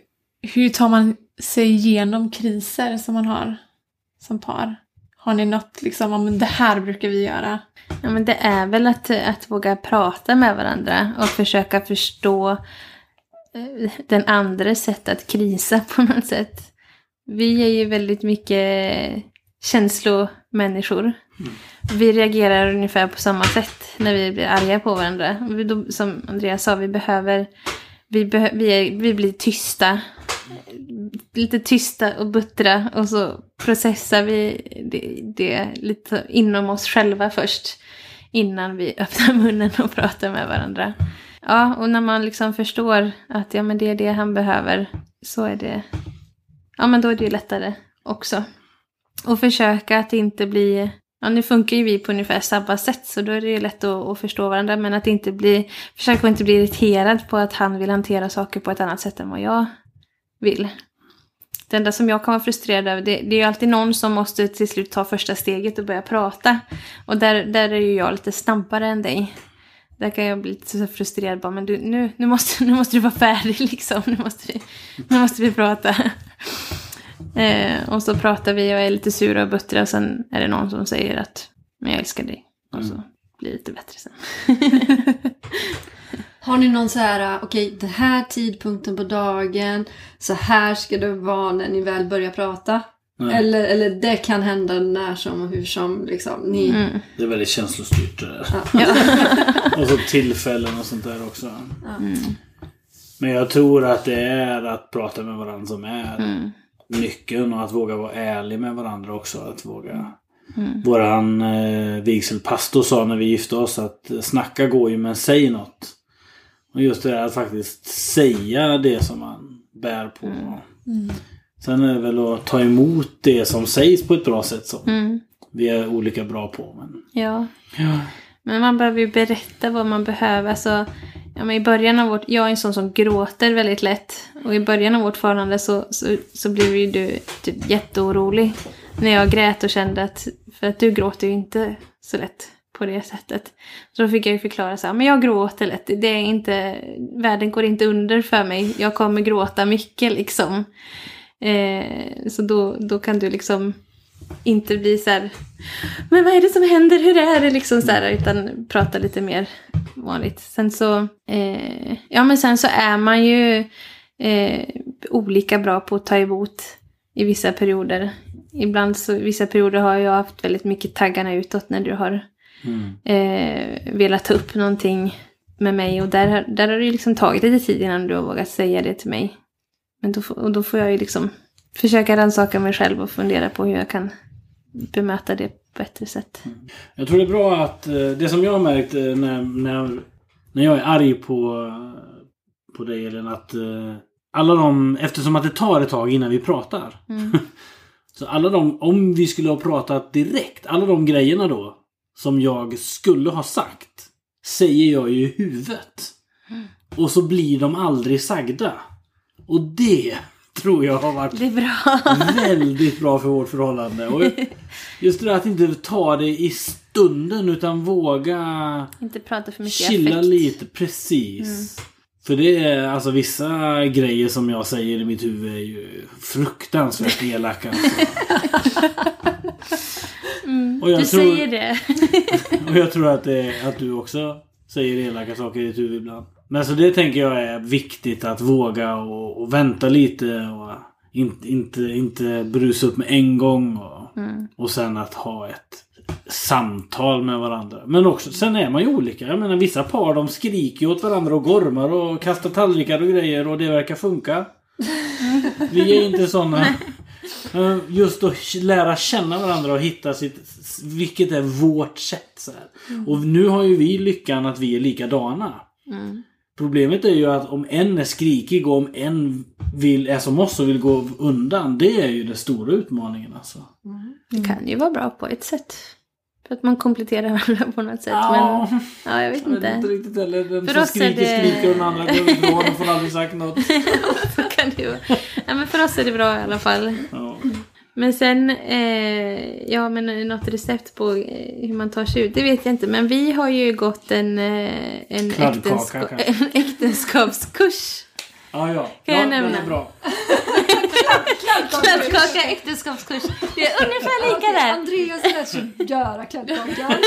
hur tar man sig igenom kriser som man har som par? Har ni något liksom, om det här brukar vi göra? Ja, men det är väl att, att våga prata med varandra och försöka förstå eh, den andres sätt att krisa på något sätt. Vi är ju väldigt mycket känslomänniskor. Vi reagerar ungefär på samma sätt när vi blir arga på varandra. Vi, då, som Andreas sa, vi behöver... Vi, behö, vi, är, vi blir tysta. Lite tysta och buttra och så processar vi det, det lite inom oss själva först. Innan vi öppnar munnen och pratar med varandra. Ja, och när man liksom förstår att ja, men det är det han behöver så är det... Ja, men då är det ju lättare också. Och försöka att inte bli... Ja, nu funkar ju vi på ungefär samma sätt så då är det ju lätt att, att förstå varandra. Men att inte bli... Försöka att inte bli irriterad på att han vill hantera saker på ett annat sätt än vad jag vill. Det enda som jag kan vara frustrerad över, det, det är ju alltid någon som måste till slut ta första steget och börja prata. Och där, där är ju jag lite snabbare än dig. Där kan jag bli lite så frustrerad bara, men du, nu, nu, måste, nu måste du vara färdig liksom. Nu måste vi, nu måste vi prata. Eh, och så pratar vi och är lite sura och buttriga och sen är det någon som säger att men jag älskar dig. Och så blir det lite bättre sen. Har ni någon så här, okej, den här tidpunkten på dagen, så här ska det vara när ni väl börjar prata? Nej. Eller, eller det kan hända när som och hur som, liksom. Ni, Mm. Det är väldigt känslostyrt det där. Ja. och så tillfällen och sånt där också. Mm. Men jag tror att det är att prata med varandra som är Mm. Nyckeln och att våga vara ärlig med varandra också. Att våga... Mm. Våran eh, vigselpastor sa när vi gifte oss att snacka går ju men säg något. Och just det där att faktiskt säga det som man bär på. Mm. Sen är det väl att ta emot det som sägs på ett bra sätt som Mm. vi är olika bra på. Men... Ja. Ja. Men man behöver ju berätta vad man behöver. Alltså, ja, men i början av vårt, jag är en sån som gråter väldigt lätt. Och i början av vårt förhållande så, så, så blev ju du typ jätteorolig. När jag grät och kände att, för att du gråter ju inte så lätt på det sättet. Så då fick jag ju förklara så här, men jag gråter lätt. Det är inte, världen går inte under för mig. Jag kommer gråta mycket liksom. Eh, så då, då kan du liksom inte bli så här, men vad är det som händer, hur är det liksom så här, utan prata lite mer vanligt. Sen så, eh, ja men sen så är man ju eh, olika bra på att ta emot i vissa perioder. Ibland så, vissa perioder har jag haft väldigt mycket taggarna utåt när du har Mm. eh, velat ta upp någonting med mig och där, där har det liksom tagit lite tid innan du har vågat säga det till mig. Men då, och då får jag ju liksom försöka rannsaka mig själv och fundera på hur jag kan bemöta det på bättre sätt. Jag tror det är bra att eh, det som jag har märkt eh, när, när, när jag är arg på, på dig Elin att eh, alla de, eftersom att det tar ett tag innan vi pratar. Mm. Så alla de, om vi skulle ha pratat direkt, alla de grejerna då som jag skulle ha sagt säger jag ju i huvudet. Och så blir de aldrig sagda. Och det tror jag har varit bra. väldigt bra för vårt förhållande. Och just det där att inte ta det i stunden utan våga Inte prata för mycket chilla affekt. lite. Precis. För det är alltså vissa grejer som jag säger i mitt huvud är ju fruktansvärt elaka. Alltså. och, jag Du tror, säger det. och jag tror att, det, att du också säger elaka saker i ditt huvud ibland. Men så det tänker jag är viktigt att våga och, och vänta lite och inte, inte, inte brusa upp med en gång. Och, Mm. och sen att ha ett samtal med varandra. Men också, sen är man ju olika. Jag menar vissa par de skriker åt varandra och gormar och kastar tallrikar och grejer och det verkar funka. Vi är inte sådana. Just att lära känna varandra och hitta sitt, vilket är vårt sätt. Så här. Och nu har ju vi lyckan att vi är likadana. Mm. Problemet är ju att om en är skrikig och om en vill, är som oss och vill gå undan. Det är ju den stora utmaningen alltså. Det kan ju vara bra på ett sätt. För att man kompletterar varandra på något sätt. Ja, Men ja, jag vet jag vet inte inte. riktigt heller. Den För som oss är skriker det- skriker och den andra går ifrån och får aldrig sagt något. Så kan det ju vara. Ja, men för oss är det bra i alla fall. Ja. Men sen, eh, ja men något recept på eh, hur man tar sig ut, det vet jag inte. Men vi har ju gått en, eh, en, äktenska- en äktenskapskurs. Ja, ja. Kan ja, jag den nämna? är bra. Kladdkaka äktenskapskurs. Det är ungefär lika där. Andreas lät sig göra kladdkaka.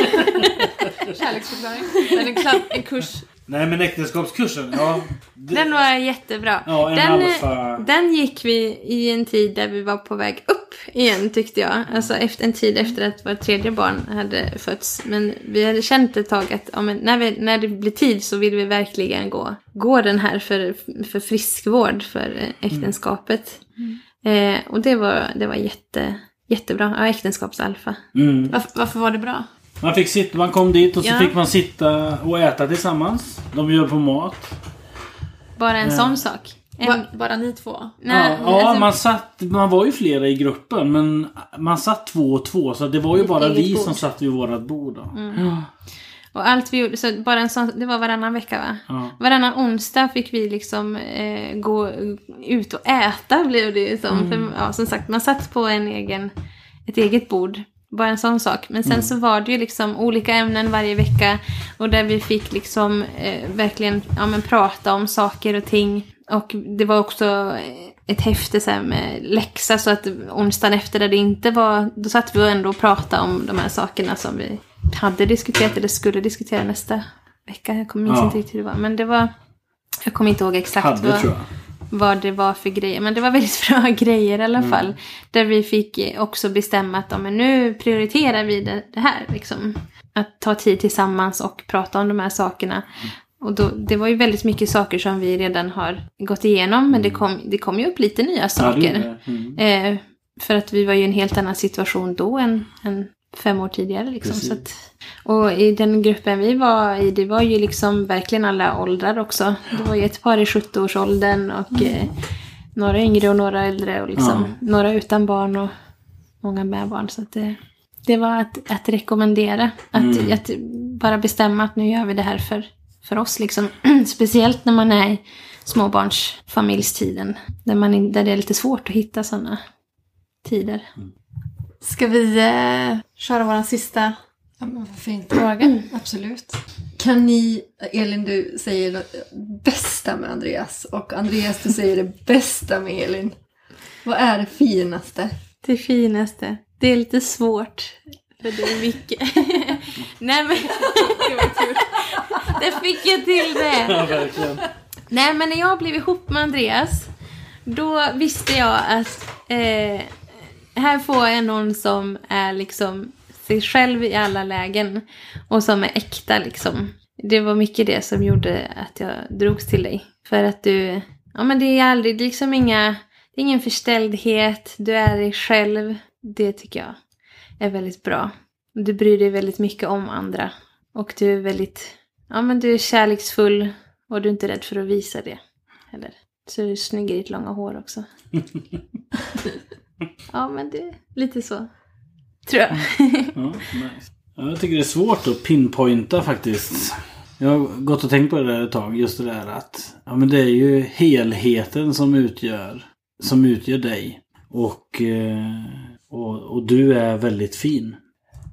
Kärleksförklaring. Eller en, kladd, en kurs. Nej men äktenskapskursen, ja. Det, Den var jättebra. ja, en den, alfa. den gick vi i en tid där vi var på väg upp igen tyckte jag. Alltså efter en tid efter att vårt tredje barn hade fötts. Men vi hade känt ett tag att ja, men när, vi, när det blir tid så vill vi verkligen gå, gå den här för, för friskvård för eh, äktenskapet. Eh, och det var, det var jätte, jättebra. Ja, äktenskapsalfa. Mm. Varför, varför var det bra? Man, fick sitta, man kom dit och så Ja. fick man sitta och äta tillsammans. De bjöd på mat. Bara en Ja. sån sak. En, Ba, bara ni två? nej, ja, ja alltså- man, satt, man var ju flera i gruppen men man satt två och två så det var ju Ett bara eget vi bord. som satt vid vårat bord. Då. Ja. Och allt vi gjorde, så bara en sån, det var varannan vecka va? Ja. Varannan onsdag fick vi liksom eh, gå ut och äta blev det ju som. För, ja, som sagt, man satt på en egen, ett eget bord. Bara en sån sak. Men sen så var det ju liksom olika ämnen varje vecka. Och där vi fick liksom eh, verkligen ja, men prata om saker och ting. Och det var också eh, ett häfte så med läxa. Så att onsdagen efter där det inte var, då satt vi och ändå och pratade om de här sakerna som vi hade diskuterat eller skulle diskutera nästa vecka. Jag kommer Ja. inte riktigt hur det var. Men det var, jag kommer inte ihåg exakt Hade vad, tror jag. Vad det var för grejer. Men det var väldigt bra grejer i alla fall. Där vi fick också bestämma att ja, men nu prioriterar vi det, det här. Liksom. Att ta tid tillsammans och prata om de här sakerna. Och då, det var ju väldigt mycket saker som vi redan har gått igenom. Men det kom, det kom ju upp lite nya Ja, det saker. det. Mm. Eh, för att vi var ju i en helt annan situation då än, än fem år tidigare. Liksom. Precis. Så att, och i den gruppen vi var i, det var ju liksom verkligen alla åldrar också. Det var ju ett par i 70-årsåldern och eh, några yngre och några äldre. Och liksom, Några utan barn och många med barn. Så att det, det var att, att rekommendera. Att, Mm. att bara bestämma att nu gör vi det här för, för oss. Liksom. Speciellt när man är i småbarnsfamiljstiden. Där, man, där det är lite svårt att hitta sådana tider. Ska vi eh, köra vår sista Ja, men varför inte? fråga? Absolut. Kan ni, Elin du säger det bästa med Andreas och Andreas du säger det bästa med Elin. Vad är det finaste? Det finaste. Det är lite svårt. För det är mycket. Nej men. Det var kul. Det fick jag till det. Ja, verkligen. Nej men när jag blev ihop med Andreas. Då visste jag att eh, här får jag någon som är liksom sig själv i alla lägen. Och som är äkta liksom. Det var mycket det som gjorde att jag drogs till dig. För att du, ja men det är aldrig, liksom inga, det är ingen förställdhet. Du är dig själv. Det tycker jag är väldigt bra. Du bryr dig väldigt mycket om andra. Och du är väldigt, ja men du är kärleksfull. Och du är inte rädd för att visa det. Heller. Så är du snygg i ditt långa hår också. ja men det är lite så. Tror jag. Ja, nice. jag tycker det är svårt att pinpointa faktiskt. Jag har gått och tänkt på det där ett tag. Just det där att ja, men det är ju helheten som utgör, som utgör dig. Och, eh, och, och du är väldigt fin.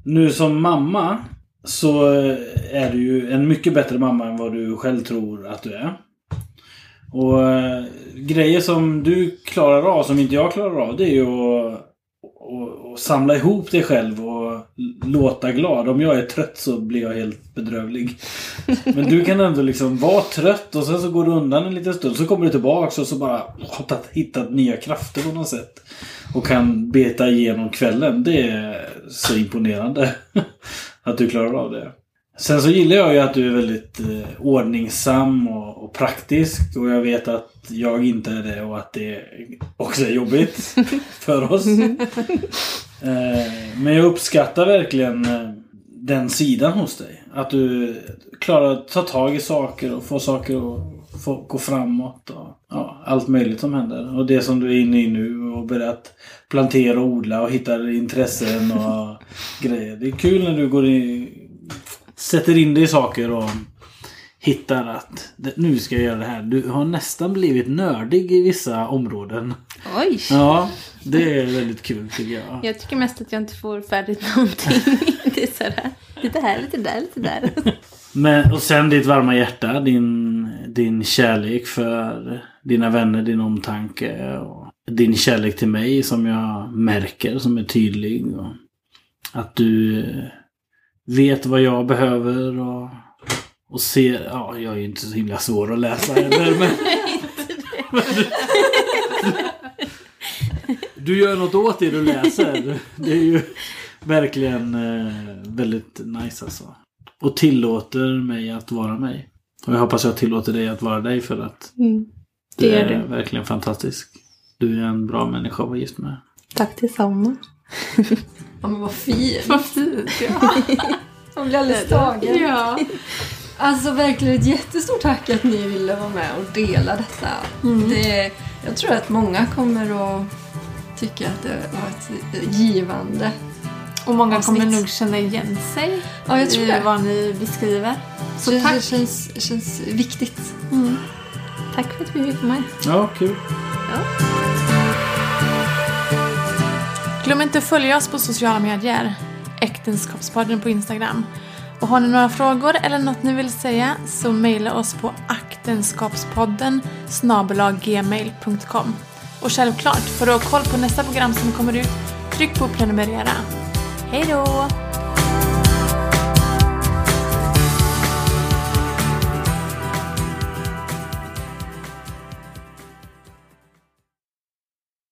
Nu som mamma så är du ju en mycket bättre mamma än vad du själv tror att du är. Och eh, grejer som du klarar av som inte jag klarar av det är ju att och, och samla ihop dig själv och låta glad. Om jag är trött så blir jag helt bedrövlig. Men du kan ändå liksom vara trött och sen så går du undan en liten stund. Så kommer du tillbaks och så bara du hittat nya krafter på något sätt. Och kan beta igenom kvällen. Det är så imponerande. Att du klarar av det. Sen så gillar jag ju att du är väldigt eh, ordningsam och, och praktisk. Och jag vet att jag inte är det och att det också är jobbigt för oss. Eh, men jag uppskattar verkligen eh, den sidan hos dig. Att du klarar att ta tag i saker och få saker att få gå framåt. Och, ja, allt möjligt som händer. Och det som du är inne i nu och börjat plantera och odla och hittar intressen och grejer. Det är kul när du går in, sätter in dig i saker och hittar att nu ska jag göra det här. Du har nästan blivit nördig i vissa områden. Oj! Ja, det är väldigt kul tycker jag. Jag tycker mest att jag inte får färdigt någonting. Det är sådär, lite här, lite där, lite där. Men, och sen ditt varma hjärta, din, din kärlek för dina vänner, din omtanke och din kärlek till mig som jag märker, som är tydlig. Och att du vet vad jag behöver och, och ser... Ja, jag är ju inte så himla svår att läsa heller, men... men du, du gör något åt det du läser. Det är ju verkligen eh, väldigt nice alltså och tillåter mig att vara mig. Och jag hoppas jag tillåter dig att vara dig för att Mm. du Det gör är du. verkligen fantastisk. Du är en bra människa att vara gift med. Tack detsamma. Ja men vad fint. Vad fint, ja. Jag blir alldeles tagen. ja. Alltså verkligen ett jättestort tack att ni ville vara med och dela detta. Det, jag tror att många kommer att tycka att det var ett givande. Och många Avsnitt. kommer nog känna igen sig Ja, jag tror i det. vad ni beskriver. Så det, tack. det känns, känns viktigt. Tack för att vi fick vara med. Ja, kul. Glöm inte att följa oss på sociala medier. Äktenskapspodden på Instagram. Och har ni några frågor eller något ni vill säga så mejla oss på aktenskapspodden snabelaggmail.com. Och självklart, för att ha koll på nästa program som kommer ut, tryck på prenumerera. Hej då!